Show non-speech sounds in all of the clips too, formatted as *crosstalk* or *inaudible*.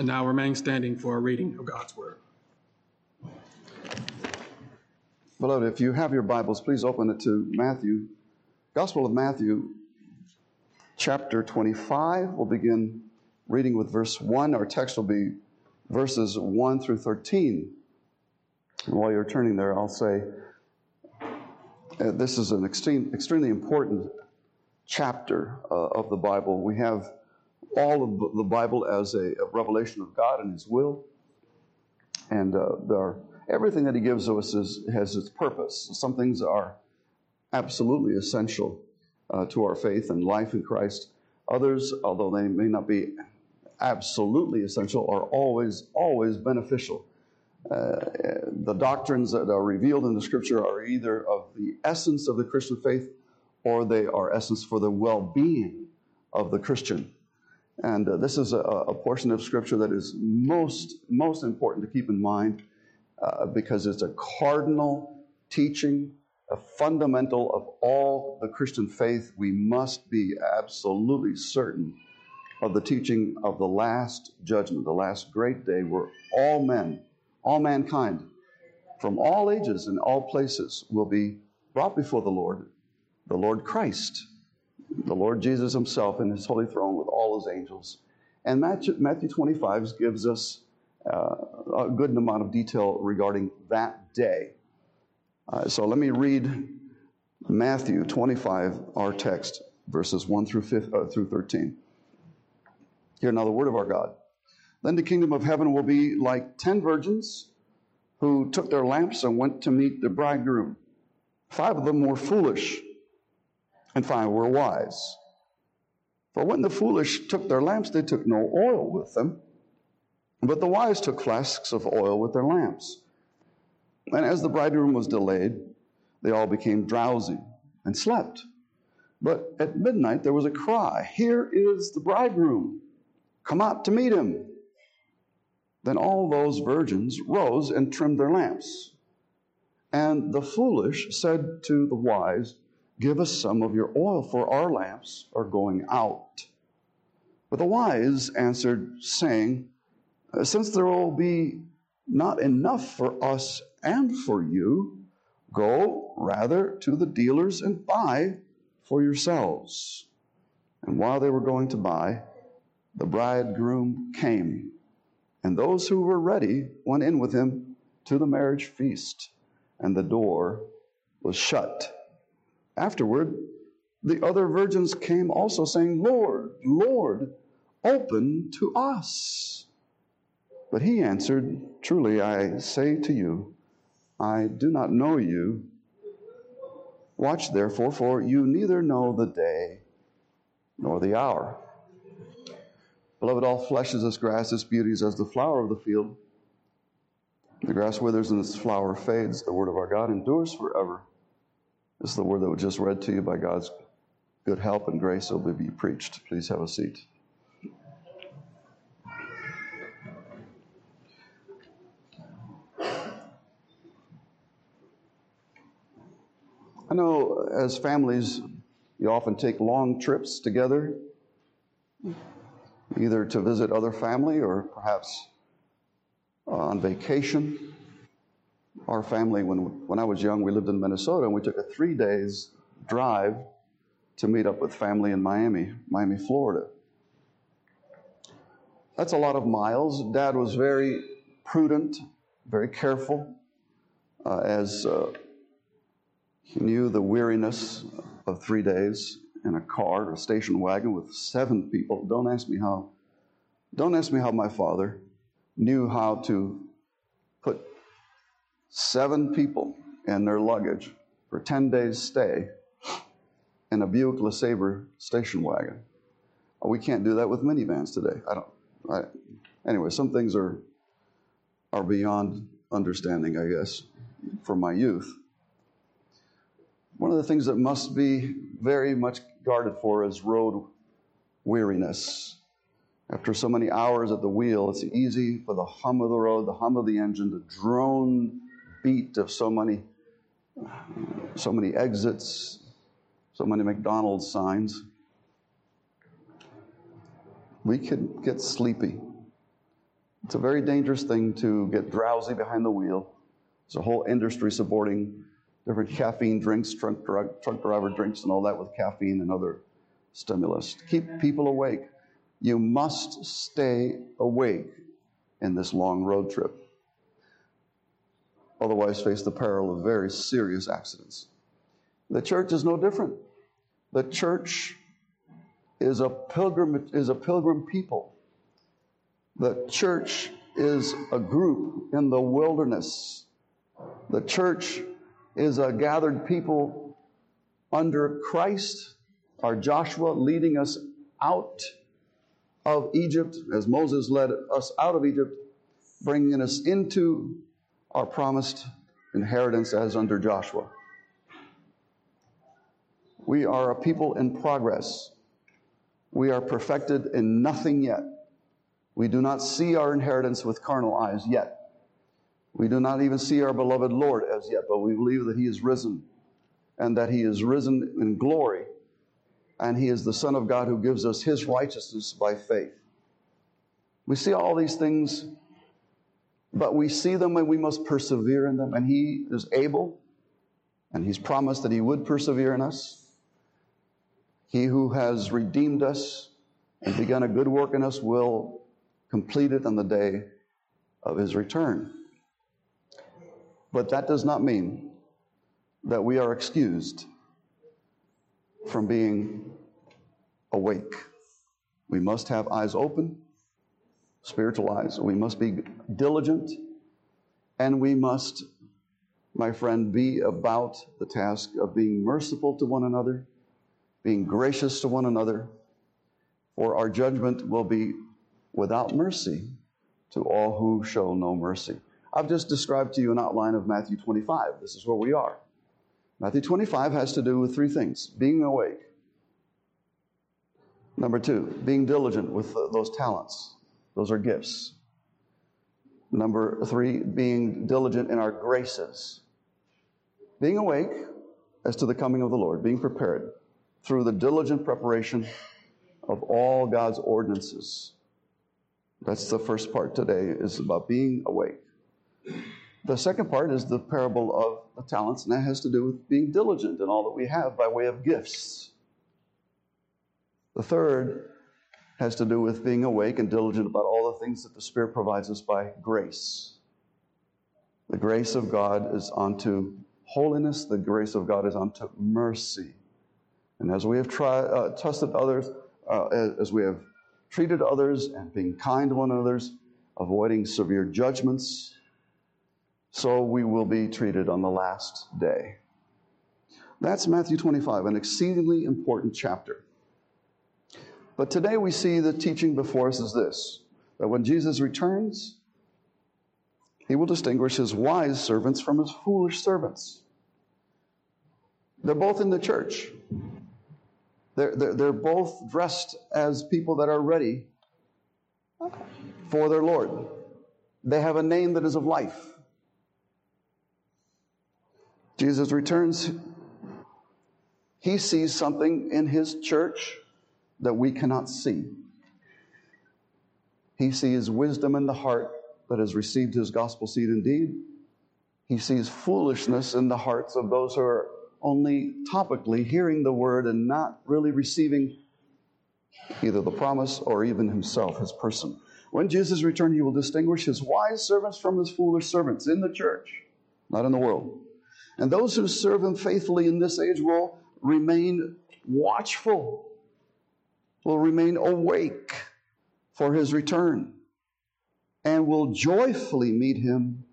and now remain standing for a reading of God's Word. Beloved, if you have your Bibles, please open it to Matthew, Gospel of Matthew, chapter 25. We'll begin reading with verse 1. Our text will be verses 1 through 13. And while you're turning there, I'll say uh, this is an extreme, extremely important chapter uh, of the Bible. We have all of the Bible as a, a revelation of God and His will. And uh, there everything that He gives us is, has its purpose. Some things are absolutely essential uh, to our faith and life in Christ. Others, although they may not be absolutely essential, are always, always beneficial. Uh, the doctrines that are revealed in the Scripture are either of the essence of the Christian faith or they are essence for the well being of the Christian. And uh, this is a, a, portion of Scripture that is most, most important to keep in mind uh, because it's a cardinal teaching, a fundamental of all the Christian faith. We must be absolutely certain of the teaching of the last judgment, the last great day, where all men, all mankind, from all ages and all places, will be brought before the Lord, the Lord Christ, the Lord Jesus Himself in His holy throne with all His angels. And Matthew, Matthew 25 gives us uh, a good amount of detail regarding that day. Uh, so let me read Matthew 25, our text, verses 1 through, 5, uh, through 13. Hear now the word of our God. Then the kingdom of heaven will be like ten virgins who took their lamps and went to meet the bridegroom. Five of them were foolish, and five were wise. For when the foolish took their lamps, they took no oil with them. But the wise took flasks of oil with their lamps. And as the bridegroom was delayed, they all became drowsy and slept. But at midnight there was a cry Here is the bridegroom! Come out to meet him! Then all those virgins rose and trimmed their lamps. And the foolish said to the wise, Give us some of your oil, for our lamps are going out. But the wise answered, saying, since there will be not enough for us and for you, go rather to the dealers and buy for yourselves. And while they were going to buy, the bridegroom came, and those who were ready went in with him to the marriage feast, and the door was shut. Afterward, the other virgins came also, saying, Lord, Lord, open to us. But he answered, Truly I say to you, I do not know you. Watch therefore, for you neither know the day nor the hour. Beloved, all flesh is as grass, its beauty is as the flower of the field. The grass withers and its flower fades. The word of our God endures forever. This is the word that was just read to you by God's good help and grace. It will be preached. Please have a seat. I know as families, you often take long trips together, either to visit other family or perhaps uh, on vacation. Our family, when, when I was young, we lived in Minnesota and we took a three days drive to meet up with family in Miami, Miami, Florida. That's a lot of miles. Dad was very prudent, very careful uh, as uh, he knew the weariness of three days in a car, a station wagon with seven people. Don't ask me how. Don't ask me how my father knew how to put seven people and their luggage for 10 days stay in a Buick LeSabre station wagon. Uh, we can't do that with minivans today. I don't. I, anyway, some things are are beyond understanding, I guess, for my youth. One of the things that must be very much guarded for is road weariness. After so many hours at the wheel, it's easy for the hum of the road, the hum of the engine, the drone beat of so many, so many exits, so many McDonald's signs. We could get sleepy. It's a very dangerous thing to get drowsy behind the wheel. There's a whole industry supporting different caffeine drinks, truck, truck driver drinks, and all that with caffeine and other stimulus. Keep people awake. You must stay awake in this long road trip. Otherwise, face the peril of very serious accidents. The church is no different. The church is a pilgrim, is a pilgrim people. The church is a group in the wilderness. The church is a gathered people under Christ, our Joshua, leading us out of Egypt, as Moses led us out of Egypt, bringing us into our promised inheritance as under Joshua. We are a people in progress. We are perfected in nothing yet. We do not see our inheritance with carnal eyes yet. We do not even see our beloved Lord as yet, but we believe that He is risen and that He is risen in glory and He is the Son of God who gives us His righteousness by faith. We see all these things, but we see them and we must persevere in them, and He is able, and He's promised that He would persevere in us. He who has redeemed us and begun a good work in us will complete it on the day of His return. But that does not mean that we are excused from being awake. We must have eyes open, spiritual. We must be diligent, and we must, my friend, be about the task of being merciful to one another, being gracious to one another, for our judgment will be without mercy to all who show no mercy. I've just described to you an outline of Matthew 25. This is where we are. Matthew 25 has to do with three things being awake. Number two, being diligent with those talents. Those are gifts. Number three, being diligent in our graces. Being awake as to the coming of the Lord, being prepared through the diligent preparation of all God's ordinances. That's the first part today, is about being awake. The second part is the parable of the talents, and that has to do with being diligent in all that we have by way of gifts. The third has to do with being awake and diligent about all the things that the Spirit provides us by grace. The grace of God is unto holiness, the grace of God is unto mercy. And as we have tried, uh, trusted others, uh, as we have treated others and being kind to one another, avoiding severe judgments, so we will be treated on the last day. That's Matthew 25, an exceedingly important chapter. But today we see the teaching before us is this that when Jesus returns, he will distinguish his wise servants from his foolish servants. They're both in the church. They're, they're, they're both dressed as people that are ready for their Lord. They have a name that is of life. Jesus returns, he sees something in his church that we cannot see. He sees wisdom in the heart that has received his gospel seed indeed. He sees foolishness in the hearts of those who are only topically hearing the word and not really receiving either the promise or even himself, his person. When Jesus returns, he will distinguish his wise servants from his foolish servants in the church, not in the world. And those who serve him faithfully in this age will remain watchful, will remain awake for his return, and will joyfully meet him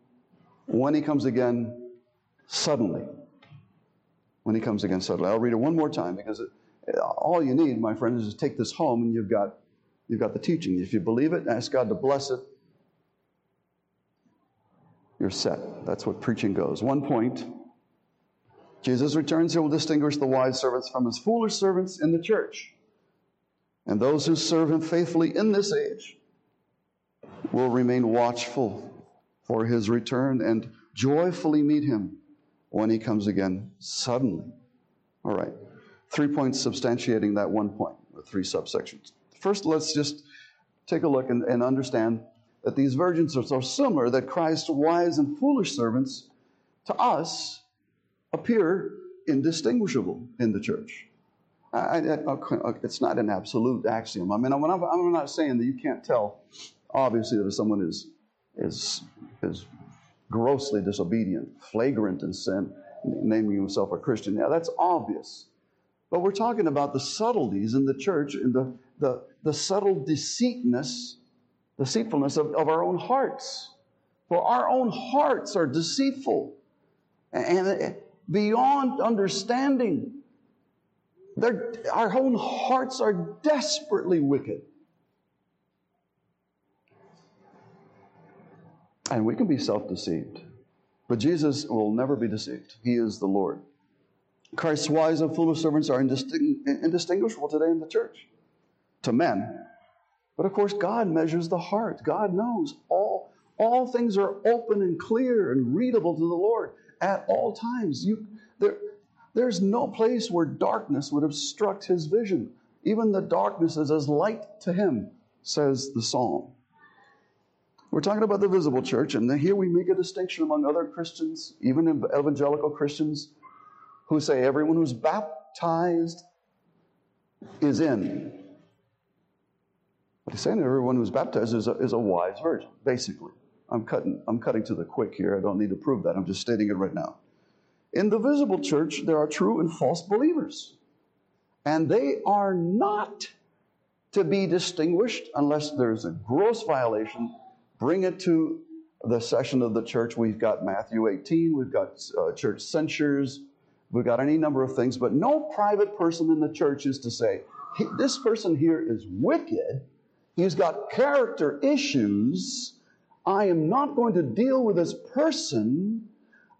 when he comes again suddenly. When he comes again suddenly. I'll read it one more time because it, all you need, my friend, is to take this home and you've got, you've got the teaching. If you believe it, ask God to bless it. You're set. That's what preaching goes. One point Jesus returns, he will distinguish the wise servants from his foolish servants in the church. And those who serve him faithfully in this age will remain watchful for his return and joyfully meet him when he comes again suddenly. All right. Three points substantiating that one point, three subsections. First, let's just take a look and, and understand that these virgins are so similar that Christ's wise and foolish servants to us appear indistinguishable in the church. I, I, it's not an absolute axiom. I mean, I'm, I'm not saying that you can't tell, obviously, that if someone is, is, is grossly disobedient, flagrant in sin, naming himself a Christian. Yeah, that's obvious. But we're talking about the subtleties in the church and the, the, the subtle deceitness, deceitfulness of, of our own hearts. For our own hearts are deceitful and uh, beyond understanding. Our own hearts are desperately wicked. And we can be self deceived. But Jesus will never be deceived. He is the Lord. Christ's wise and foolish servants are indistinguishable today in the church to men. But of course, God measures the heart. God knows all, all things are open and clear and readable to the Lord at all times. You, there, there's no place where darkness would obstruct his vision. Even the darkness is as light to him, says the psalm. We're talking about the visible church, and here we make a distinction among other Christians, even evangelical Christians, who say everyone who's baptized is in. But he's saying everyone who's baptized is a, is a wise virgin, basically. I'm cutting, I'm cutting to the quick here. I don't need to prove that. I'm just stating it right now. In the visible church, there are true and false believers. And they are not to be distinguished unless there's a gross violation bring it to the session of the church. We've got Matthew 18, we've got uh, church censures, we've got any number of things, but no private person in the church is to say, this person here is wicked, he's got character issues. I am not going to deal with this person.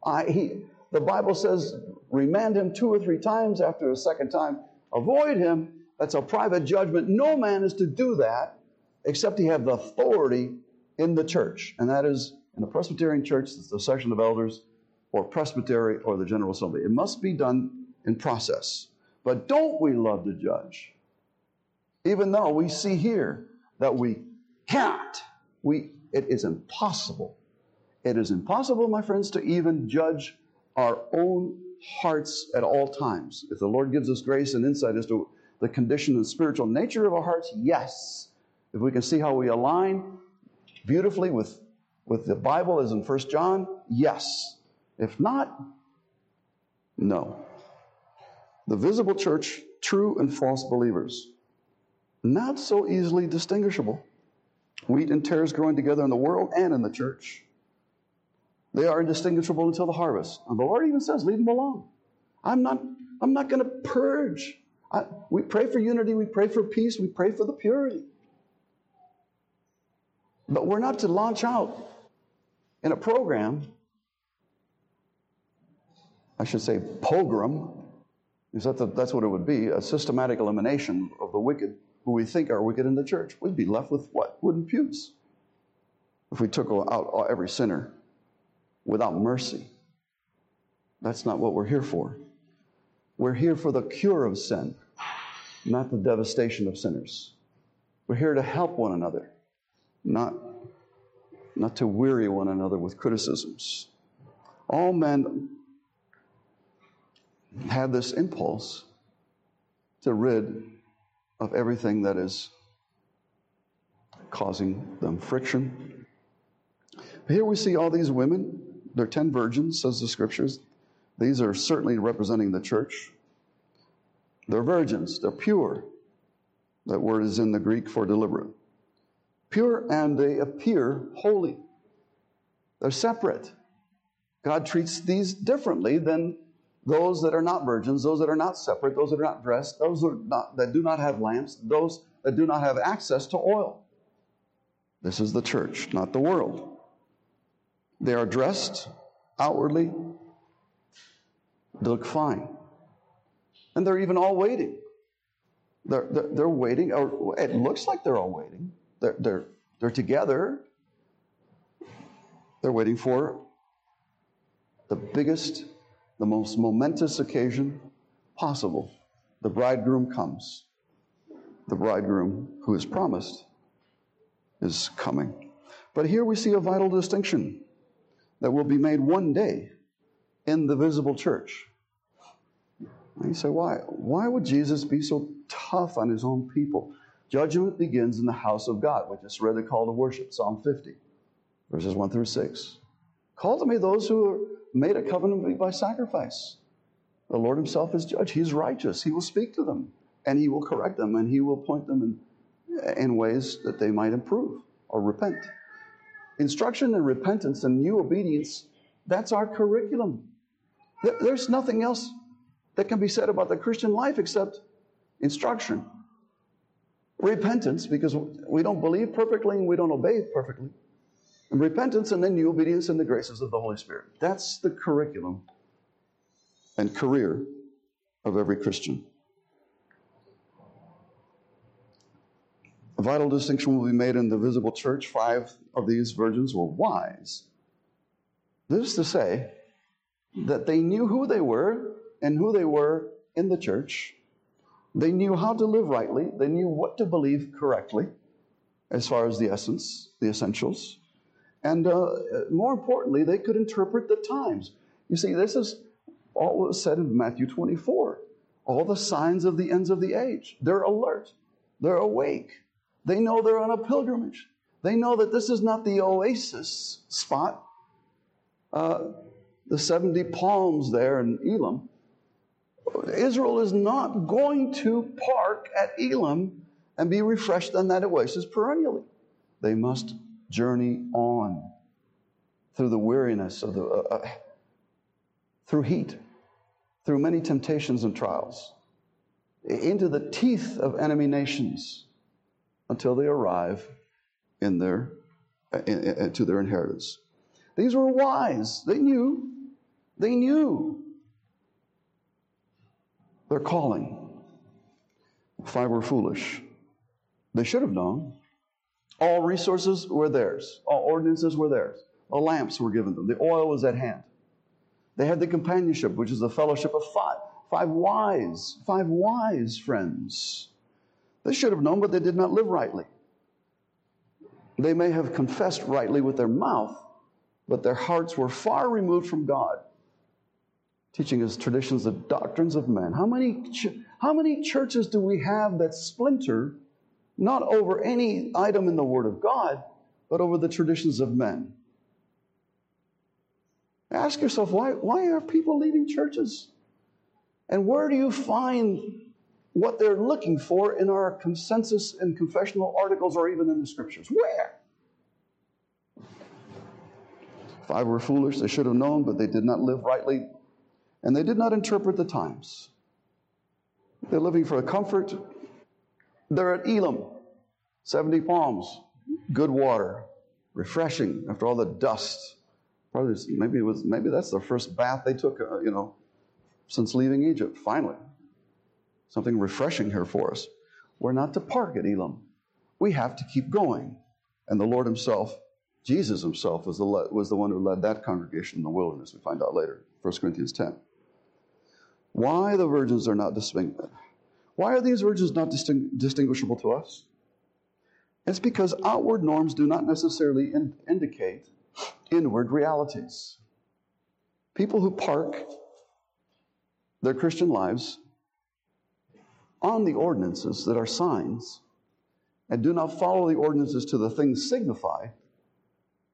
I, he, the Bible says, remand him two or three times after a second time, avoid him. That's a private judgment. No man is to do that except he have the authority in the church, and that is in a Presbyterian church, it's the session of elders, or presbytery, or the General Assembly. It must be done in process. But don't we love to judge? Even though we see here that we can't, we, it is impossible. It is impossible, my friends, to even judge our own hearts at all times. If the Lord gives us grace and insight as to the condition and spiritual nature of our hearts, yes. If we can see how we align beautifully with, with the Bible as in First John? Yes. If not, no. The visible church, true and false believers, not so easily distinguishable. Wheat and tares growing together in the world and in the church. They are indistinguishable until the harvest. And the Lord even says, leave them alone. I'm not, I'm not going to purge. I, we pray for unity, we pray for peace, we pray for the purity. But we're not to launch out in a program, I should say, pogrom, is that the, that's what it would be, a systematic elimination of the wicked who we think are wicked in the church. We'd be left with what? Wooden pews. If we took out every sinner without mercy. That's not what we're here for. We're here for the cure of sin, not the devastation of sinners. We're here to help one another not, not to weary one another with criticisms. All men have this impulse to rid of everything that is causing them friction. Here we see all these women. They're 10 virgins, says the scriptures. These are certainly representing the church. They're virgins, they're pure. That word is in the Greek for deliberate pure and they appear holy. They're separate. God treats these differently than those that are not virgins, those that are not separate, those that are not dressed, those that, not, that do not have lamps, those that do not have access to oil. This is the church, not the world. They are dressed outwardly, they look fine. And they're even all waiting. They're, they're, they're waiting, or it looks like they're all waiting. They're, they're, they're together. They're waiting for the biggest, the most momentous occasion possible. The bridegroom comes. The bridegroom who is promised is coming. But here we see a vital distinction that will be made one day in the visible church. And you say, why? Why would Jesus be so tough on his own people? Judgment begins in the house of God. We just read the call to worship, Psalm 50, verses 1 through 6. Call to me those who are made a covenant by sacrifice. The Lord Himself is judge. He's righteous. He will speak to them and He will correct them and He will point them in, in ways that they might improve or repent. Instruction and repentance and new obedience, that's our curriculum. There's nothing else that can be said about the Christian life except instruction. Repentance, because we don't believe perfectly and we don't obey perfectly. And repentance and then new obedience and the graces of the Holy Spirit. That's the curriculum and career of every Christian. A vital distinction will be made in the visible church. Five of these virgins were wise. This is to say that they knew who they were and who they were in the church. They knew how to live rightly. They knew what to believe correctly as far as the essence, the essentials. And uh, more importantly, they could interpret the times. You see, this is all was said in Matthew 24. All the signs of the ends of the age. They're alert. They're awake. They know they're on a pilgrimage. They know that this is not the oasis spot, uh, the 70 palms there in Elim. Israel is not going to park at Elim and be refreshed on that oasis perennially. They must journey on through the weariness of the, uh, uh, through heat, through many temptations and trials, into the teeth of enemy nations until they arrive in their, in, in, to their inheritance. These were wise. They knew. They knew their calling. Five were foolish. They should have known. All resources were theirs, all ordinances were theirs. The lamps were given them, the oil was at hand. They had the companionship, which is the fellowship of five, five wise, five wise friends. They should have known, but they did not live rightly. They may have confessed rightly with their mouth, but their hearts were far removed from God teaching us traditions of doctrines of men. How many, ch- how many churches do we have that splinter not over any item in the Word of God, but over the traditions of men? Ask yourself, why, why are people leaving churches? And where do you find what they're looking for in our consensus and confessional articles or even in the scriptures? Where? If I were foolish, they should have known, but they did not live rightly and they did not interpret the times. They're living for a comfort. They're at Elim, 70 palms, good water, refreshing after all the dust. Probably maybe it was maybe that's the first bath they took, uh, you know, since leaving Egypt. Finally, something refreshing here for us. We're not to park at Elim. We have to keep going. And the Lord Himself, Jesus Himself, was the, was the one who led that congregation in the wilderness. We find out later, 1 Corinthians 10 why the virgins are not distinct. Why are these virgins not distinguishable to us? It's because outward norms do not necessarily in- indicate inward realities. People who park their Christian lives on the ordinances that are signs and do not follow the ordinances to the things signify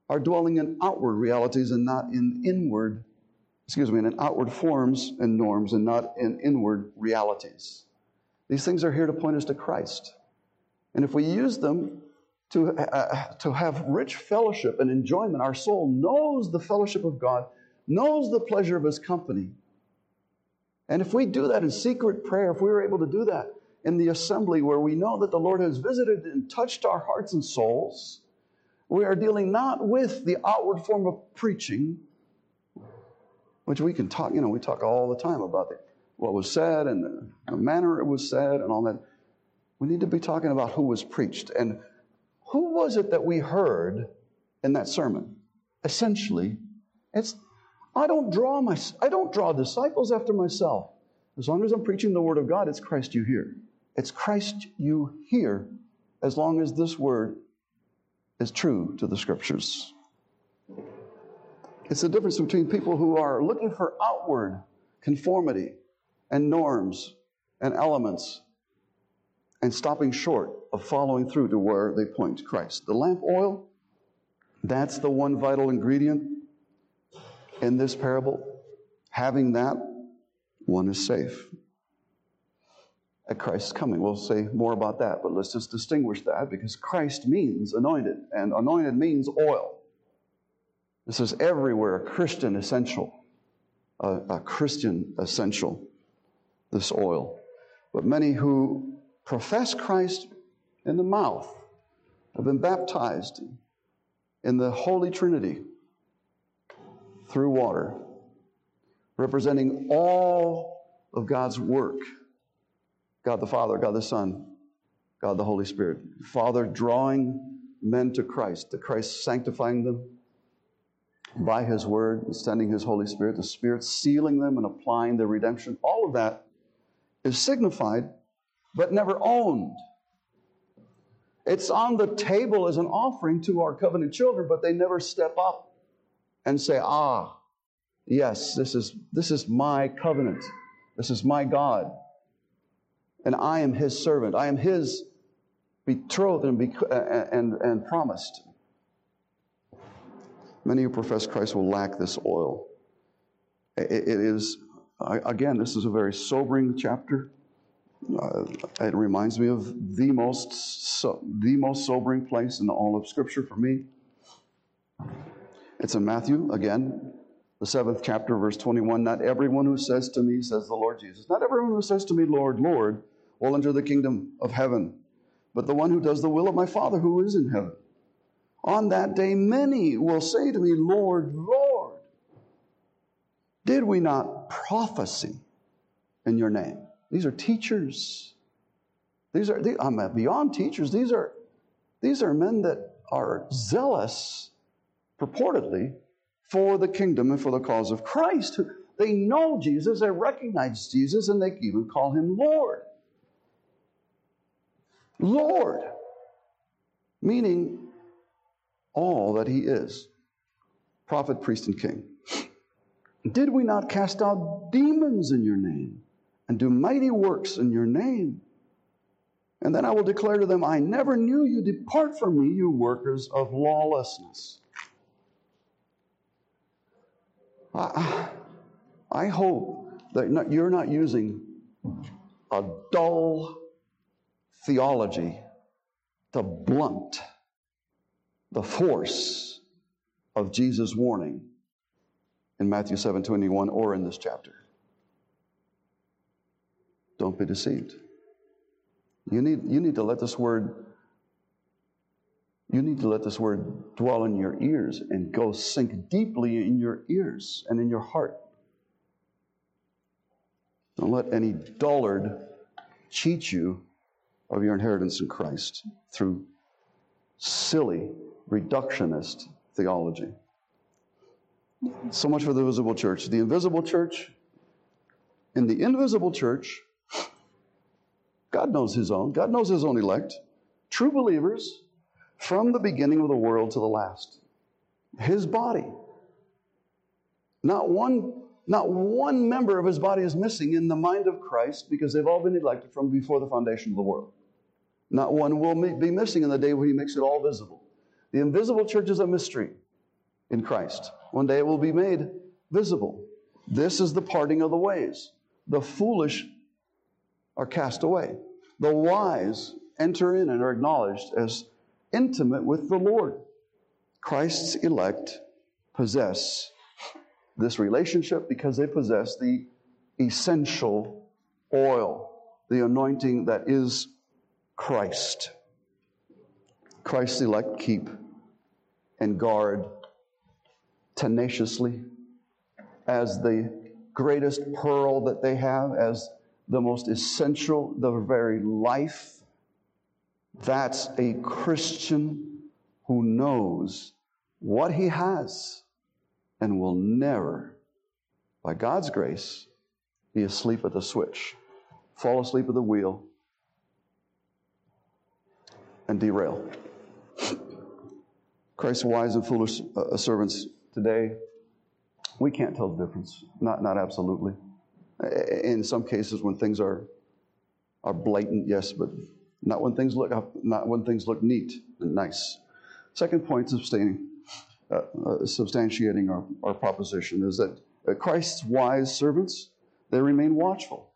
are dwelling in outward realities and not in inward excuse me, in outward forms and norms and not in inward realities. These things are here to point us to Christ. And if we use them to, uh, to have rich fellowship and enjoyment, our soul knows the fellowship of God, knows the pleasure of His company. And if we do that in secret prayer, if we were able to do that in the assembly where we know that the Lord has visited and touched our hearts and souls, we are dealing not with the outward form of preaching, which we can talk, you know, we talk all the time about the, what was said and the, the manner it was said and all that. We need to be talking about who was preached and who was it that we heard in that sermon. Essentially, it's I don't draw my I don't draw disciples after myself. As long as I'm preaching the word of God, it's Christ you hear. It's Christ you hear as long as this word is true to the scriptures. It's the difference between people who are looking for outward conformity and norms and elements and stopping short of following through to where they point to Christ. The lamp oil, that's the one vital ingredient in this parable. Having that, one is safe. At Christ's coming, we'll say more about that, but let's just distinguish that because Christ means anointed, and anointed means oil. This is everywhere a Christian essential, a, a Christian essential, this oil. But many who profess Christ in the mouth have been baptized in the Holy Trinity through water, representing all of God's work God the Father, God the Son, God the Holy Spirit. Father drawing men to Christ, the Christ sanctifying them by His Word and sending His Holy Spirit, the Spirit sealing them and applying their redemption. All of that is signified but never owned. It's on the table as an offering to our covenant children, but they never step up and say, Ah, yes, this is, this is my covenant. This is my God. And I am his servant. I am his betrothed and, and, and promised. Many who profess Christ will lack this oil. it, it is, again, this is a very sobering chapter. Uh, it reminds me of the most, so, the most sobering place in all of Scripture for me. It's in Matthew, again, the seventh chapter, verse 21. Not everyone who says to me, says the Lord Jesus, not everyone who says to me, Lord, Lord, will enter the kingdom of heaven, but the one who does the will of my Father who is in heaven. On that day, many will say to me, Lord, Lord, did we not prophesy in your name? These are teachers. These are, they, I'm beyond teachers. These are, these are men that are zealous, purportedly, for the kingdom and for the cause of Christ. They know Jesus, they recognize Jesus, and they even call him Lord. Lord, meaning all that he is prophet, priest, and king. Did we not cast out demons in your name? and do mighty works in your name. And then I will declare to them, I never knew you. Depart from me, you workers of lawlessness. I, hope that you're not using a dull theology to blunt the force of Jesus' warning in Matthew 7 21 or in this chapter. Don't be deceived. You need, you need to let this word you need to let this word dwell in your ears and go sink deeply in your ears and in your heart. Don't let any dullard cheat you of your inheritance in Christ through silly reductionist theology. So much for the visible church. The invisible church, in the invisible church, God knows his own. God knows his own elect. True believers from the beginning of the world to the last. His body. Not one, not one member of his body is missing in the mind of Christ because they've all been elected from before the foundation of the world. Not one will be missing in the day when he makes it all visible. The invisible church is a mystery in Christ. One day it will be made visible. This is the parting of the ways. The foolish are cast away. The wise enter in and are acknowledged as intimate with the Lord. Christ's elect possess this relationship because they possess the essential oil, the anointing that is Christ. Christ's elect keep and guard tenaciously as the greatest pearl that they have, as the most essential, the very life. That's a Christian who knows what he has and will never, by God's grace, be asleep at the switch, fall asleep at the wheel, and derail. Christ's wise and foolish uh, servants today, we can't tell the difference. Not, not absolutely. In some cases, when things are, are blatant, yes, but not when things look not when things look neat and nice. Second point, sustaining, uh, uh, substantiating our, our proposition is that Christ's wise servants they remain watchful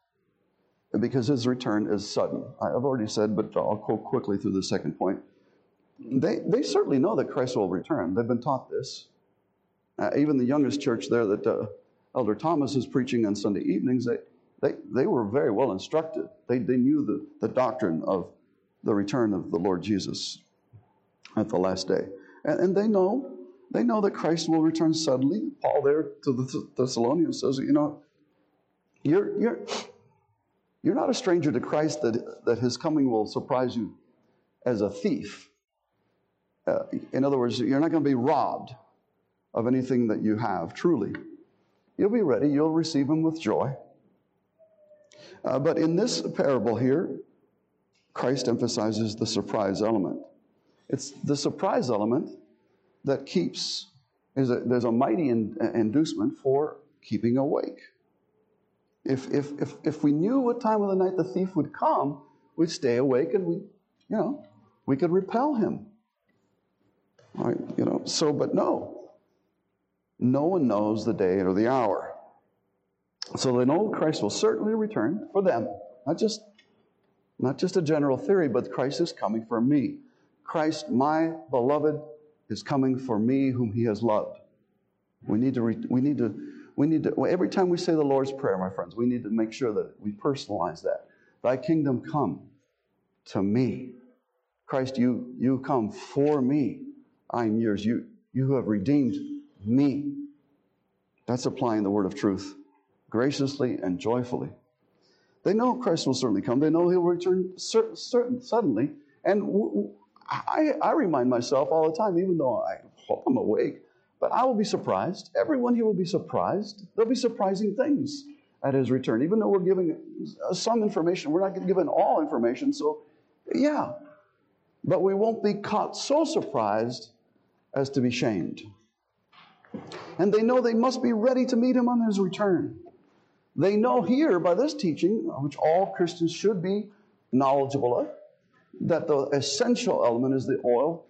because his return is sudden. I've already said, but I'll go quickly through the second point. They, they certainly know that Christ will return. They've been taught this. Uh, even the youngest church there that uh, Elder Thomas is preaching on Sunday evenings, they, they, they were very well instructed. They, they knew the, the doctrine of the return of the Lord Jesus at the last day. And, and they know they know that Christ will return suddenly. Paul there to the Thessalonians says, you know, you're, you're, you're not a stranger to Christ that, that his coming will surprise you as a thief. Uh, in other words, you're not going to be robbed of anything that you have, truly. You'll be ready, you'll receive him with joy. Uh, but in this parable here, Christ emphasizes the surprise element. It's the surprise element that keeps, is a, there's a mighty in, inducement for keeping awake. If, if, if, if we knew what time of the night the thief would come, we'd stay awake and we, you know, we could repel him. Right? You know, so, but no. No one knows the day or the hour. So they know Christ will certainly return for them, not just, not just a general theory, but Christ is coming for me. Christ, my beloved, is coming for me whom he has loved. We need to, re, we need to we need to, every time we say the Lord's Prayer, my friends, we need to make sure that we personalize that. Thy kingdom come to me. Christ, you, you come for me. I am yours. You, you have redeemed me. That's applying the word of truth graciously and joyfully. They know Christ will certainly come. They know he'll return certain, certain suddenly. And I, I remind myself all the time, even though I hope I'm awake, but I will be surprised. Everyone here will be surprised. There'll be surprising things at his return. Even though we're giving some information, we're not given all information. So, yeah. But we won't be caught so surprised as to be shamed. And they know they must be ready to meet him on his return. They know here by this teaching, which all Christians should be knowledgeable of, that the essential element is the oil,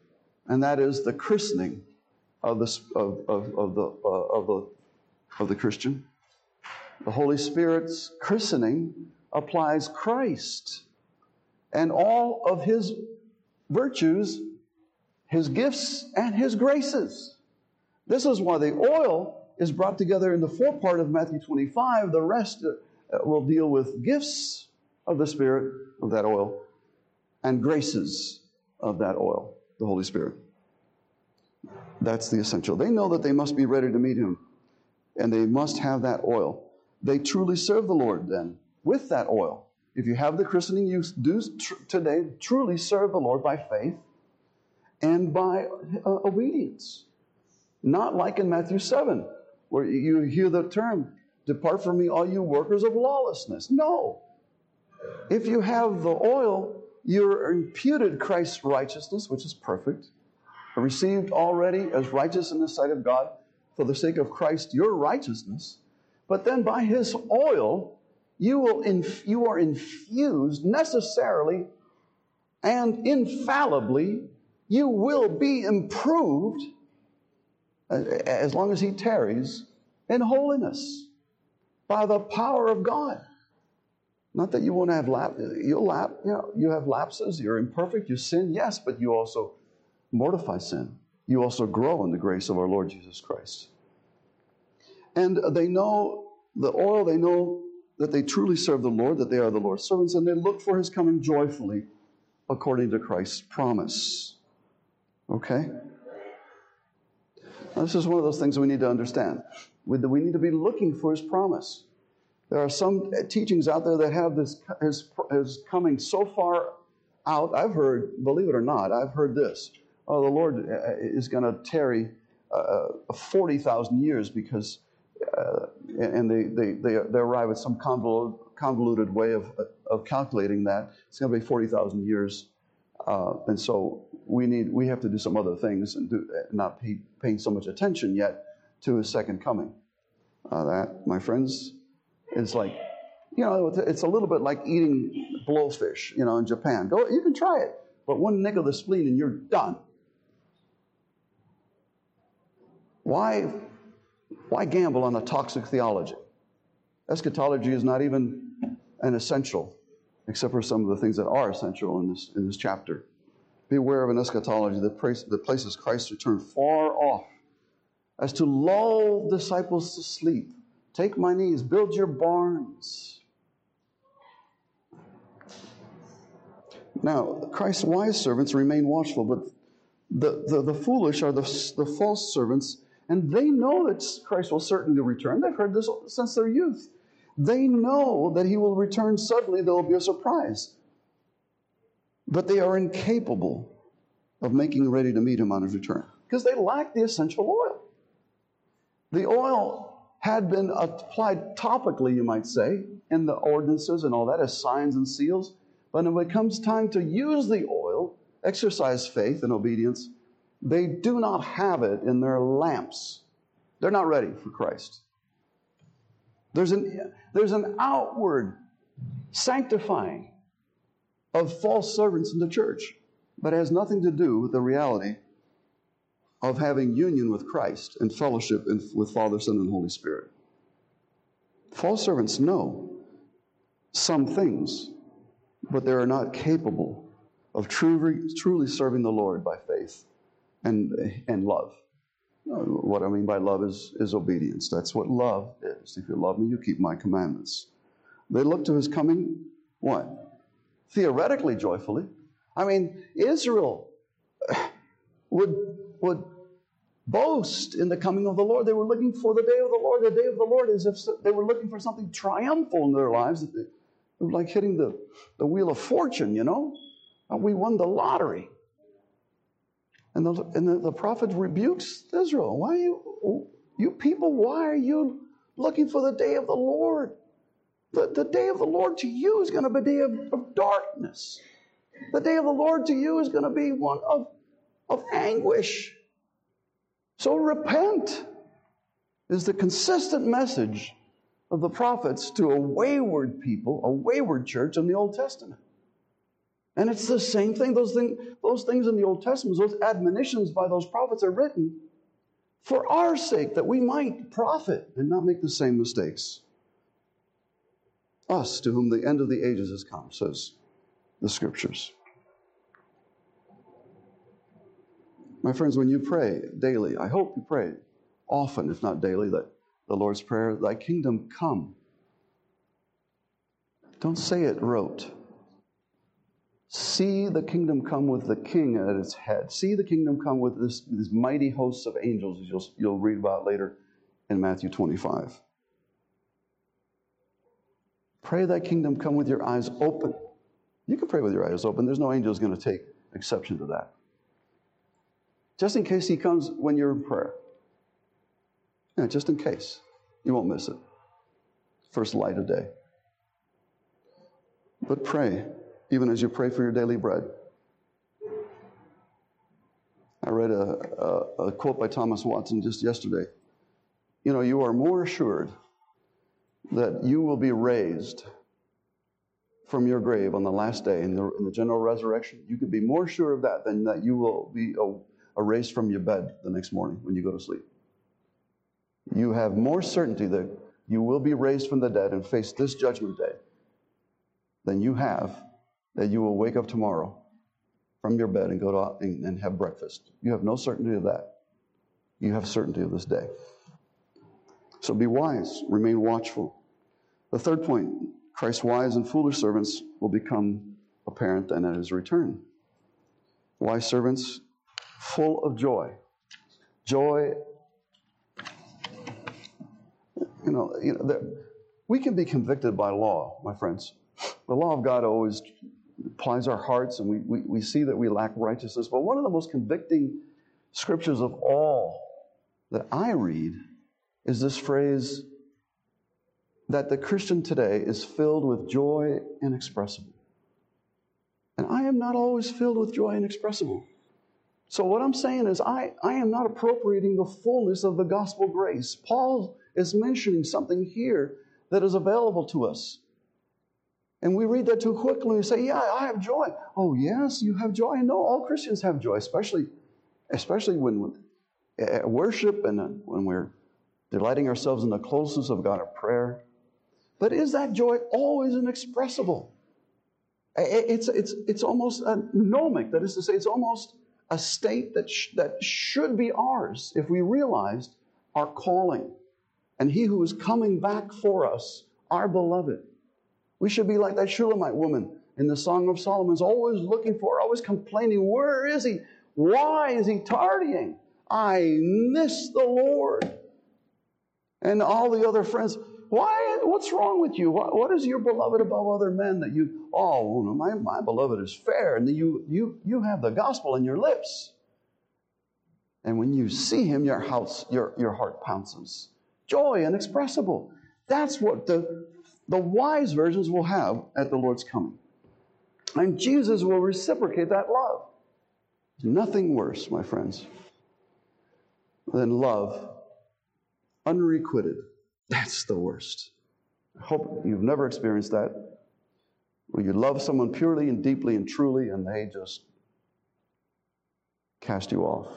and that is the christening of the, of, of, of, the, uh, of, the, of the Christian. The Holy Spirit's christening applies Christ and all of his virtues, his gifts, and his graces. This is why the oil is brought together in the forepart of Matthew 25. The rest uh, will deal with gifts of the Spirit, of that oil, and graces of that oil, the Holy Spirit. That's the essential. They know that they must be ready to meet him, and they must have that oil. They truly serve the Lord then with that oil. If you have the christening, you do tr- today truly serve the Lord by faith and by uh, obedience. Not like in Matthew 7, where you hear the term, Depart from me, all you workers of lawlessness. No. If you have the oil, you're imputed Christ's righteousness, which is perfect received already as righteous in the sight of God for the sake of Christ, your righteousness. But then by his oil, you, will inf- you are infused necessarily and infallibly, you will be improved Uh, as long as he tarries in holiness by the power of God. Not that you won't have lap, you'll lap, you know, you have lapses, you're imperfect, you sin, yes, but you also mortify sin, you also grow in the grace of our Lord Jesus Christ. And they know the oil, they know that they truly serve the Lord, that they are the Lord's servants, and they look for his coming joyfully according to Christ's promise. Okay? Now, this is one of those things we need to understand. We we need to be looking for his promise. There are some teachings out there that have this his, his coming so far out. I've heard, believe it or not, I've heard this oh, the Lord uh, is going to tarry uh, uh 40,000 years because, uh, and they, they, they, they, arrive at some convoluted, convoluted way of, of calculating that. It's going to be 40,000 years. Uh, and so we need we have to do some other things and do, not pay, paying so much attention yet to his second coming. Uh, that, my friends, is like, you know, it's a little bit like eating blowfish, you know, in Japan. Go, you can try it, but one nick of the spleen and you're done. Why, why gamble on a toxic theology? Eschatology is not even an essential, except for some of the things that are essential in this, in this chapter. Beware of an eschatology that, that places Christ's return far off as to lull disciples to sleep. Take my knees, build your barns. Now, Christ's wise servants remain watchful, but the, the, the foolish are the, the false servants, and they know that Christ will certainly return. They've heard this since their youth. They know that he will return suddenly, there will be a surprise. But they are incapable of making ready to meet him on his return because they lack the essential oil. The oil had been applied topically, you might say, in the ordinances and all that as signs and seals. But when it comes time to use the oil, exercise faith and obedience, they do not have it in their lamps. They're not ready for Christ. There's an, there's an outward sanctifying of false servants in the church, but it has nothing to do with the reality of having union with Christ and fellowship with Father, Son, and Holy Spirit. False servants know some things, but they are not capable of truly, truly serving the Lord by faith and, and love. What I mean by love is, is obedience. That's what love is. If you love me, you keep my commandments. They look to his coming, what? Theoretically, joyfully. I mean, Israel would, would boast in the coming of the Lord. They were looking for the day of the Lord. The day of the Lord as if they were looking for something triumphal in their lives. Like hitting the, the wheel of fortune, you know? We won the lottery. And the, and the, the prophet rebukes Israel. Why you, you people, why are you looking for the day of the Lord? The, the day of the Lord to you is going to be a day of, of darkness. The day of the Lord to you is going to be one of, of anguish. So repent is the consistent message of the prophets to a wayward people, a wayward church in the Old Testament. And it's the same thing. Those, thing, those things in the Old Testament, those admonitions by those prophets are written for our sake, that we might profit and not make the same mistakes. Us, to whom the end of the ages has come, says the scriptures. My friends, when you pray daily, I hope you pray often, if not daily, that the Lord's Prayer, Thy kingdom come. Don't say it rote. See the kingdom come with the king at its head. See the kingdom come with this, this mighty hosts of angels, as you'll, you'll read about later in Matthew 25. Pray that kingdom come with your eyes open. You can pray with your eyes open. There's no angel who's going to take exception to that. Just in case he comes when you're in prayer. Yeah, just in case. You won't miss it. First light of day. But pray even as you pray for your daily bread. I read a, a, a, quote by Thomas Watson just yesterday. You know, you are more assured that you will be raised from your grave on the last day in the, in the general resurrection. You could be more sure of that than that you will be erased from your bed the next morning when you go to sleep. You have more certainty that you will be raised from the dead and face this judgment day than you have that you will wake up tomorrow from your bed and go to and, and have breakfast. You have no certainty of that. You have certainty of this day. So be wise, remain watchful. The third point Christ's wise and foolish servants will become apparent then at his return. Wise servants full of joy. Joy, you know, you know we can be convicted by law, my friends. The law of God always applies our hearts and we, we, we see that we lack righteousness. But one of the most convicting scriptures of all that I read is this phrase that the Christian today is filled with joy inexpressible. And I am not always filled with joy inexpressible. So, what I'm saying is, I, I am not appropriating the fullness of the gospel grace. Paul is mentioning something here that is available to us. And we read that too quickly and say, Yeah, I have joy. Oh, yes, you have joy. No, all Christians have joy, especially, especially when at worship and when we're delighting ourselves in the closeness of God of prayer. But is that joy always inexpressible? It's, it's, it's almost a gnomic, that is to say, it's almost a state that, sh- that should be ours if we realized our calling and He who is coming back for us, our beloved. We should be like that Shulamite woman in the Song of Solomon, is always looking for, always complaining, Where is He? Why is He tardying? I miss the Lord. And all the other friends, why? What's wrong with you? What, what is your beloved above other men that you? Oh, my, my beloved is fair, and you you you have the gospel in your lips. And when you see him, your house, your your heart pounces. Joy inexpressible. That's what the the wise virgins will have at the Lord's coming, and Jesus will reciprocate that love. Nothing worse, my friends, than love unrequited that's the worst. Hope you've never experienced that. Where you love someone purely and deeply and truly, and they just cast you off.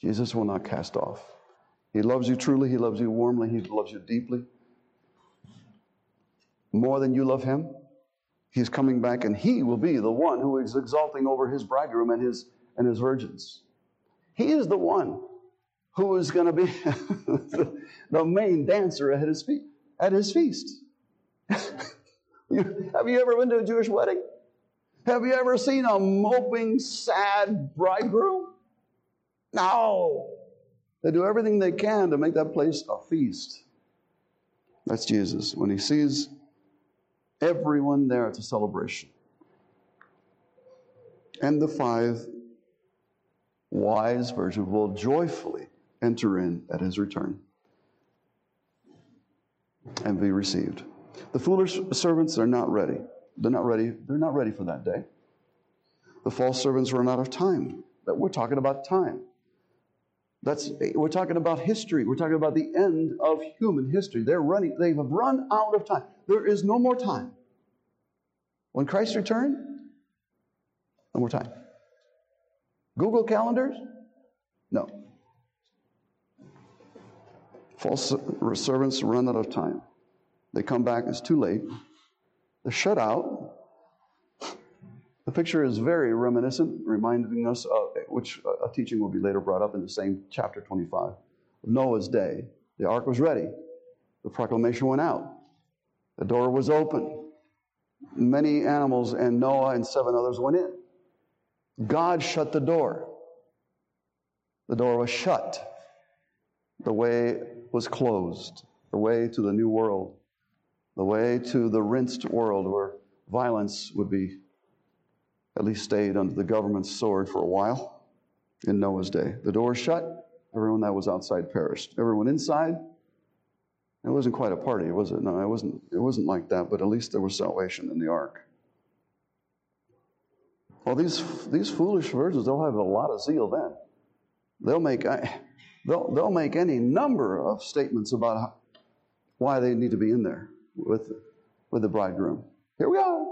Jesus will not cast off. He loves you truly, He loves you warmly, He loves you deeply. More than you love Him, He's coming back, and He will be the one who is exalting over His bridegroom and His, and his virgins. He is the one who is going to be *laughs* the main dancer at his feet at his feast. *laughs* have you ever been to a Jewish wedding? Have you ever seen a moping, sad bridegroom? No. They do everything they can to make that place a feast. That's Jesus. When he sees everyone there, it's a celebration. And the five wise virgins will joyfully enter in at his return and be received. The foolish servants are not ready. They're not ready. They're not ready for that day. The false servants run out of time. That we're talking about time. That's we're talking about history. We're talking about the end of human history. They're running, they have run out of time. There is no more time. When Christ returned, no more time. Google calendars? No. False servants run out of time. They come back, it's too late. They're shut out. The picture is very reminiscent, reminding us of which uh, a teaching will be later brought up in the same chapter 25. Noah's day. The ark was ready. The proclamation went out. The door was open. Many animals and Noah and seven others went in. God shut the door. The door was shut. The way was closed. The way to the new world. The way to the rinsed world where violence would be at least stayed under the government's sword for a while in Noah's day. The door shut, everyone that was outside perished. Everyone inside, it wasn't quite a party, was it? No, it wasn't, it wasn't like that, but at least there was salvation in the ark. Well, these, these foolish virgins, they'll have a lot of zeal then. They'll make, they'll, they'll make any number of statements about how, why they need to be in there with, with the bridegroom. Here we are.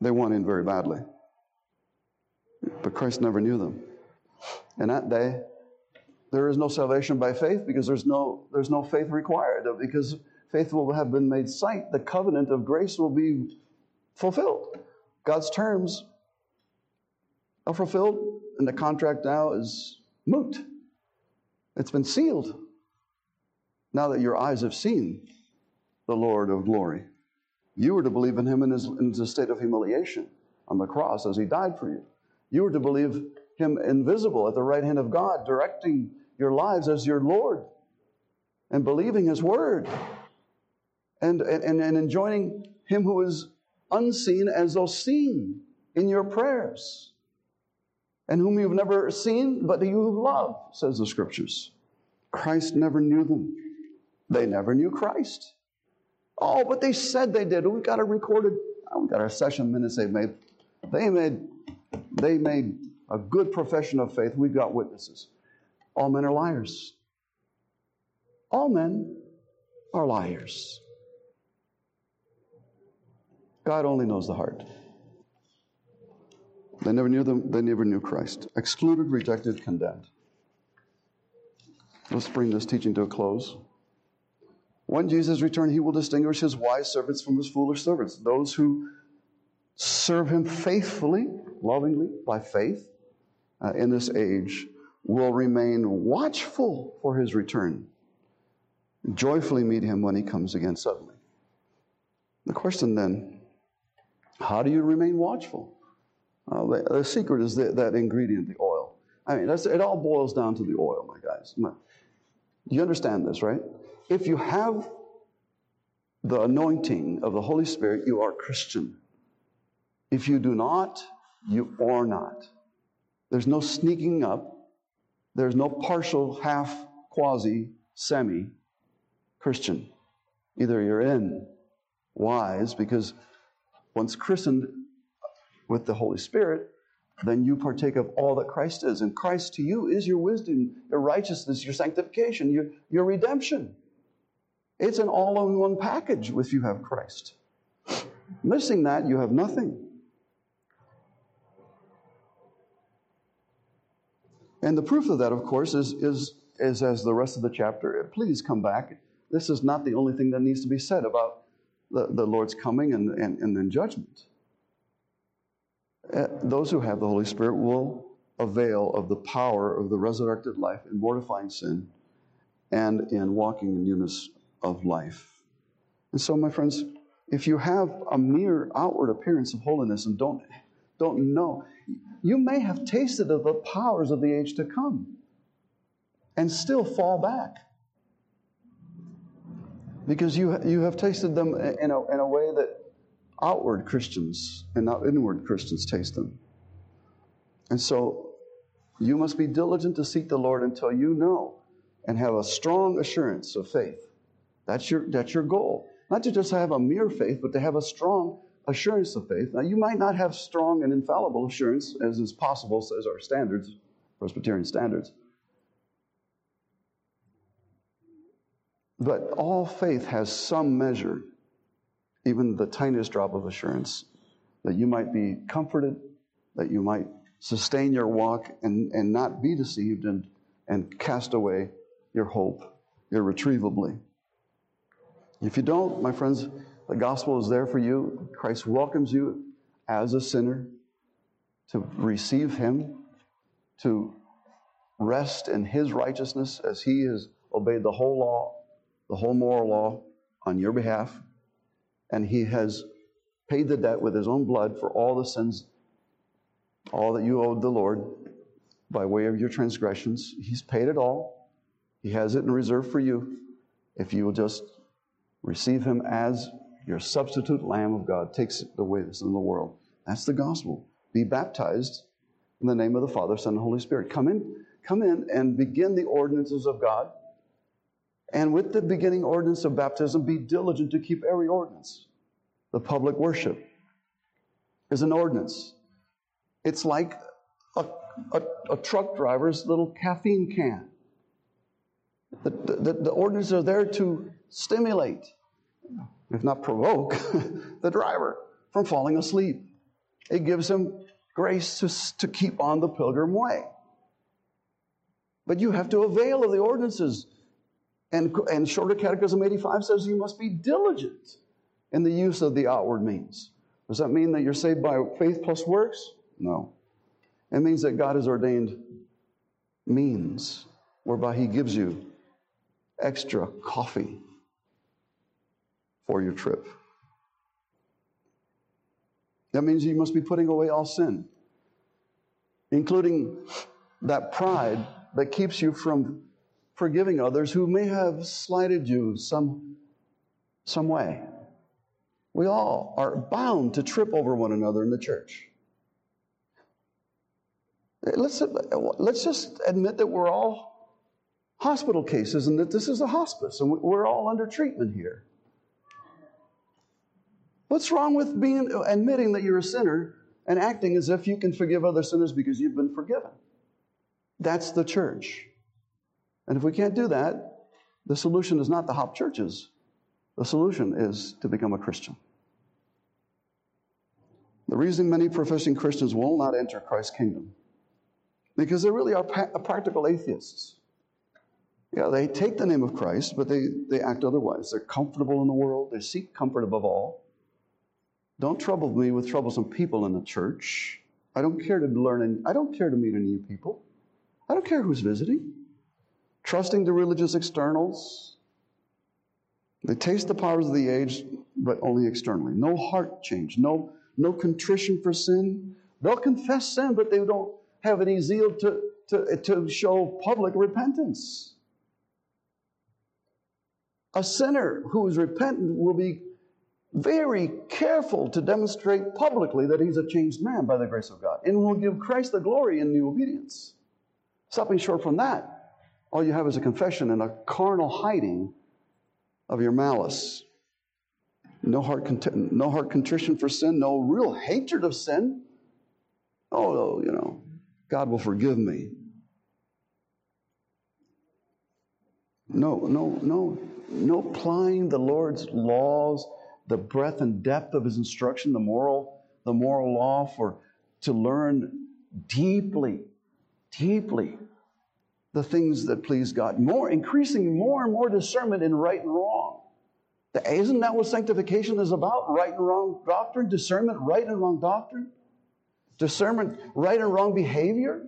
They want in very badly. But Christ never knew them. And that day, there is no salvation by faith because there's no, there's no faith required. Because faith will have been made sight. The covenant of grace will be fulfilled. God's terms fulfilled, and the contract now is moot. It's been sealed. Now that your eyes have seen the Lord of glory, you were to believe in him in his, in state of humiliation on the cross as he died for you. You were to believe him invisible at the right hand of God, directing your lives as your Lord and believing his word and, and, and enjoining him who is unseen as though seen in your prayers, and whom you've never seen, but you love, says the scriptures. Christ never knew them. They never knew Christ. Oh, but they said they did. We've got a recorded. Oh, we've got our session minutes they've made. They made, they made a good profession of faith. We've got witnesses. All men are liars. All men are liars. God only knows the heart. They never knew them, they never knew Christ. Excluded, rejected, condemned. Let's bring this teaching to a close. When Jesus returns, he will distinguish his wise servants from his foolish servants. Those who serve him faithfully, lovingly, by faith uh, in this age will remain watchful for his return, joyfully meet him when he comes again suddenly. The question then how do you remain watchful? Uh, the, the, secret is the, that ingredient, the oil. I mean, it all boils down to the oil, my guys. You understand this, right? If you have the anointing of the Holy Spirit, you are Christian. If you do not, you are not. There's no sneaking up. There's no partial, half, quasi, semi Christian. Either you're in wise, because once christened with the Holy Spirit, then you partake of all that Christ is. And Christ to you is your wisdom, your righteousness, your sanctification, your, your redemption. It's an all in one package if you have Christ. Missing that, you have nothing. And the proof of that, of course, is, is, is as the rest of the chapter. Please come back. This is not the only thing that needs to be said about the, the Lord's coming and, and, and then judgment. Uh, those who have the Holy Spirit will avail of the power of the resurrected life in mortifying sin and in walking in newness of life. And so, my friends, if you have a mere outward appearance of holiness and don't, don't know, you may have tasted of the powers of the age to come and still fall back because you, you have tasted them in a, in a way that outward Christians and not inward Christians taste them. And so you must be diligent to seek the Lord until you know and have a strong assurance of faith. That's your, that's your goal. Not to just have a mere faith, but to have a strong assurance of faith. Now, you might not have strong and infallible assurance, as is possible, says our standards, Presbyterian standards. But all faith has some measure, even the tiniest drop of assurance, that you might be comforted, that you might sustain your walk and, and not be deceived and, and cast away your hope irretrievably. If you don't, my friends, the gospel is there for you. Christ welcomes you as a sinner to receive Him, to rest in His righteousness as He has obeyed the whole law the whole moral law on your behalf, and he has paid the debt with his own blood for all the sins, all that you owed the Lord by way of your transgressions. He's paid it all. He has it in reserve for you if you will just receive him as your substitute Lamb of God, takes away the sin of the world. That's the gospel. Be baptized in the name of the Father, Son, and Holy Spirit. Come in, come in and begin the ordinances of God and with the beginning ordinance of baptism, be diligent to keep every ordinance. The public worship is an ordinance. It's like a, a, a truck driver's little caffeine can. The, the, the ordinances are there to stimulate, if not provoke, *laughs* the driver from falling asleep. It gives him grace to, to keep on the pilgrim way. But you have to avail of the ordinances and, and Shorter Catechism 85 says you must be diligent in the use of the outward means. Does that mean that you're saved by faith plus works? No. It means that God has ordained means whereby He gives you extra coffee for your trip. That means you must be putting away all sin, including that pride that keeps you from forgiving others who may have slighted you some, some way. We all are bound to trip over one another in the church. Let's, let's just admit that we're all hospital cases and that this is a hospice and we're all under treatment here. What's wrong with being admitting that you're a sinner and acting as if you can forgive other sinners because you've been forgiven. That's the church. And if we can't do that, the solution is not to hop churches. The solution is to become a Christian. The reason many professing Christians will not enter Christ's kingdom because they really are practical atheists. Yeah, they take the name of Christ, but they, they act otherwise. They're comfortable in the world, they seek comfort above all. Don't trouble me with troublesome people in the church. I don't care to learn, and I don't care to meet any new people. I don't care who's visiting. Trusting the religious externals. They taste the powers of the age, but only externally. No heart change, no, no contrition for sin. They'll confess sin, but they don't have any zeal to, to, to show public repentance. A sinner who is repentant will be very careful to demonstrate publicly that he's a changed man by the grace of God and will give Christ the glory in new obedience. Stopping short from that, all you have is a confession and a carnal hiding of your malice. No heart, no heart contrition for sin, no real hatred of sin. Oh, you know, God will forgive me. No, no, no, no applying the Lord's laws the breadth and depth of his instruction, the moral, the moral law for to learn deeply, deeply the things that please God. More increasing more and more discernment in right and wrong. Isn't that what sanctification is about? Right and wrong doctrine, discernment, right and wrong doctrine, discernment, right and wrong behavior.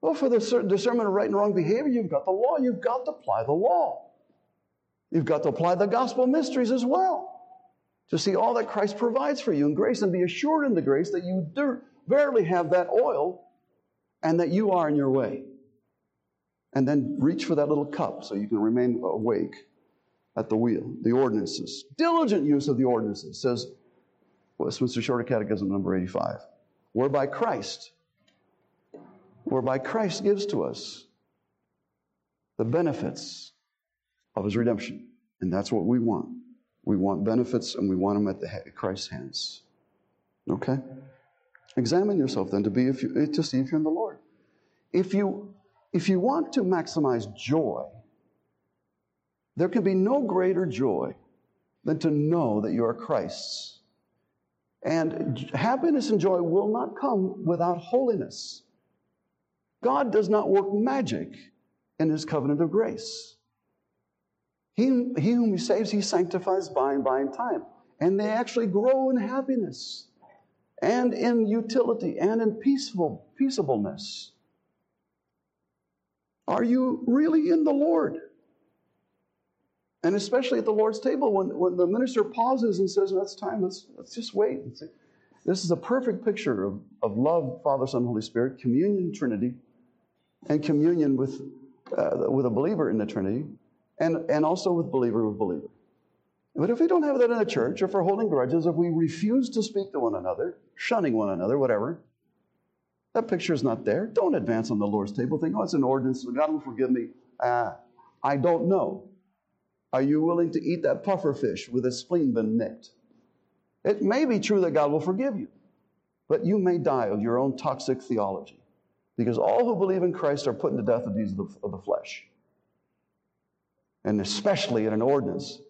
Well, for the discernment of right and wrong behavior, you've got the law. You've got to apply the law. You've got to apply the gospel mysteries as well to see all that Christ provides for you in grace and be assured in the grace that you do verily have that oil and that you are in your way. And then reach for that little cup so you can remain awake at the wheel. The ordinances. Diligent use of the ordinances, says Westminster Shorter Catechism number 85. Whereby Christ, whereby Christ gives to us the benefits of his redemption. And that's what we want. We want benefits and we want them at the head, Christ's hands. Okay? Examine yourself then to be if you, to see if you're in the Lord. If you if you want to maximize joy, there can be no greater joy than to know that you are Christ's. And happiness and joy will not come without holiness. God does not work magic in his covenant of grace. He, he whom he saves, he sanctifies by and by in time. And they actually grow in happiness and in utility and in peaceful, peaceableness. Are you really in the Lord? And especially at the Lord's table, when, when the minister pauses and says, That's time, let's, let's just wait. This is a perfect picture of, of love, Father, Son, Holy Spirit, communion, Trinity, and communion with, uh, with a believer in the Trinity and, and also with believer with believer. But if we don't have that in the church, if we're holding grudges, if we refuse to speak to one another, shunning one another, whatever, that picture is not there. Don't advance on the Lord's table. Think, oh, it's an ordinance. God will forgive me. Uh, I don't know. Are you willing to eat that puffer fish with its spleen been nicked? It may be true that God will forgive you, but you may die of your own toxic theology because all who believe in Christ are put to death of deeds of the, of the flesh and especially in an ordinance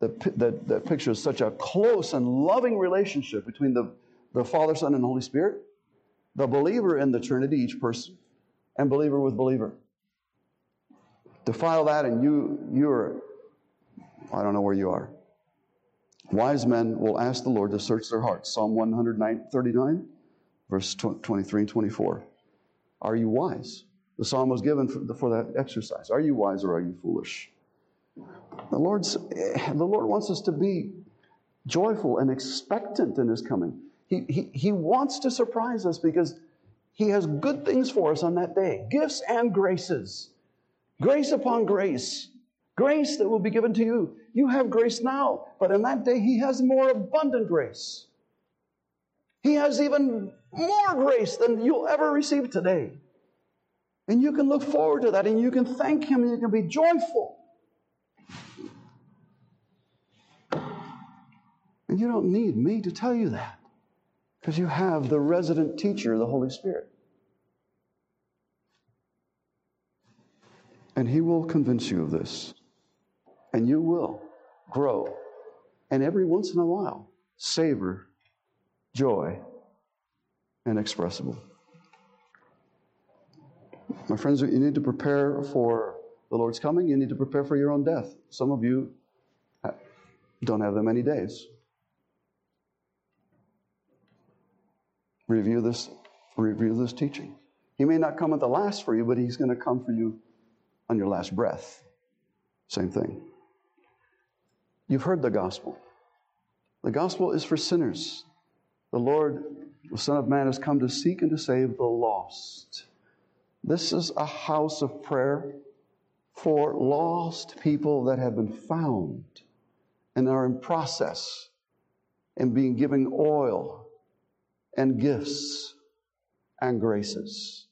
that, that, that pictures such a close and loving relationship between the, the Father, Son, and Holy Spirit, the believer in the Trinity, each person, and believer with believer. Defile that, and you, you're, I don't know where you are. Wise men will ask the Lord to search their hearts. Psalm 139, verse 23 and 24. Are you wise? The psalm was given for, for that exercise. Are you wise or are you foolish? The, Lord's, eh, the Lord wants us to be joyful and expectant in His coming. He, he, wants to surprise us because He has good things for us on that day gifts and graces. Grace upon grace. Grace that will be given to you. You have grace now, but in that day, He has more abundant grace. He has even more grace than you'll ever receive today. And you can look forward to that and you can thank Him and you can be joyful. And you don't need me to tell you that. Because you have the resident teacher, the Holy Spirit. And He will convince you of this. And you will grow. And every once in a while, savor joy inexpressible. My friends, you need to prepare for the Lord's coming. You need to prepare for your own death. Some of you don't have that many days. Review this, review this teaching. He may not come at the last for you, but he's going to come for you on your last breath. Same thing. You've heard the gospel. The gospel is for sinners. The Lord, the Son of Man, has come to seek and to save the lost. This is a house of prayer for lost people that have been found and are in process and being given oil and gifts and graces.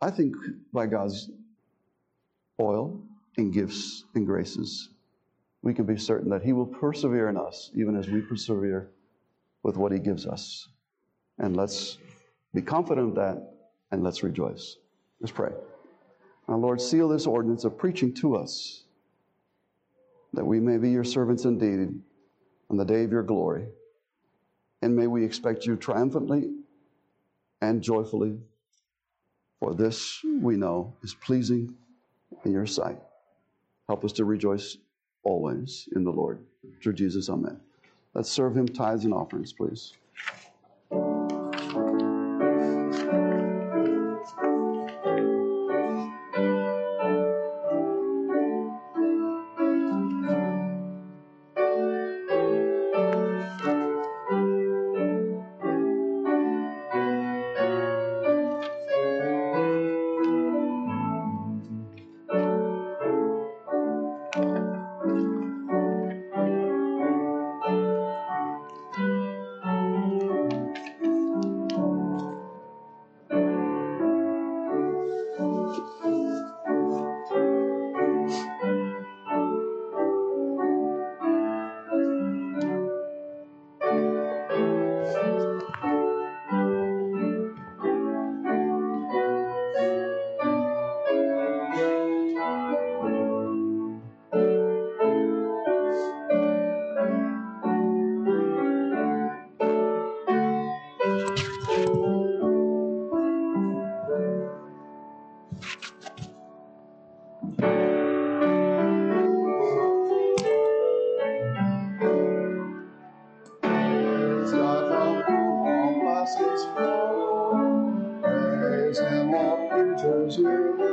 I think by God's oil and gifts and graces, we can be certain that He will persevere in us even as we persevere with what He gives us. And let's be confident of that and let's rejoice. Let's pray. Now, Lord, seal this ordinance of preaching to us that we may be your servants indeed on the day of your glory. And may we expect you triumphantly and joyfully, for this we know is pleasing in your sight. Help us to rejoice always in the Lord. Through Jesus, amen. Let's serve him tithes and offerings, please. Creatures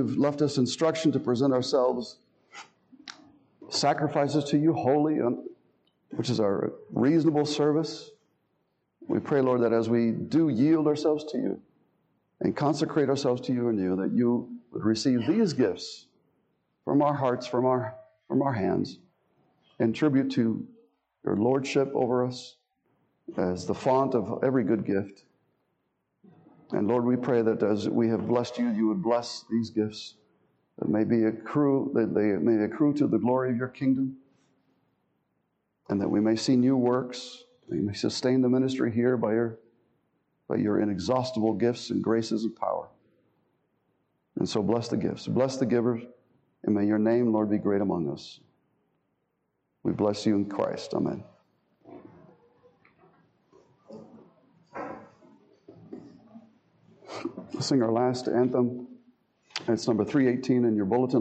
you've left us instruction to present ourselves sacrifices to you holy, which is our reasonable service. We pray, Lord, that as we do yield ourselves to you and consecrate ourselves to you and you, that you would receive these gifts from our hearts, from our, from our hands, in tribute to your lordship over us as the font of every good gift. And Lord, we pray that as we have blessed you, you would bless these gifts that may be accrue, that they may accrue to the glory of your kingdom, and that we may see new works. We may sustain the ministry here by your, by your inexhaustible gifts and graces and power. And so bless the gifts, bless the givers, and may your name, Lord, be great among us. We bless you in Christ. Amen. Sing our last anthem. It's number 318 in your bulletin.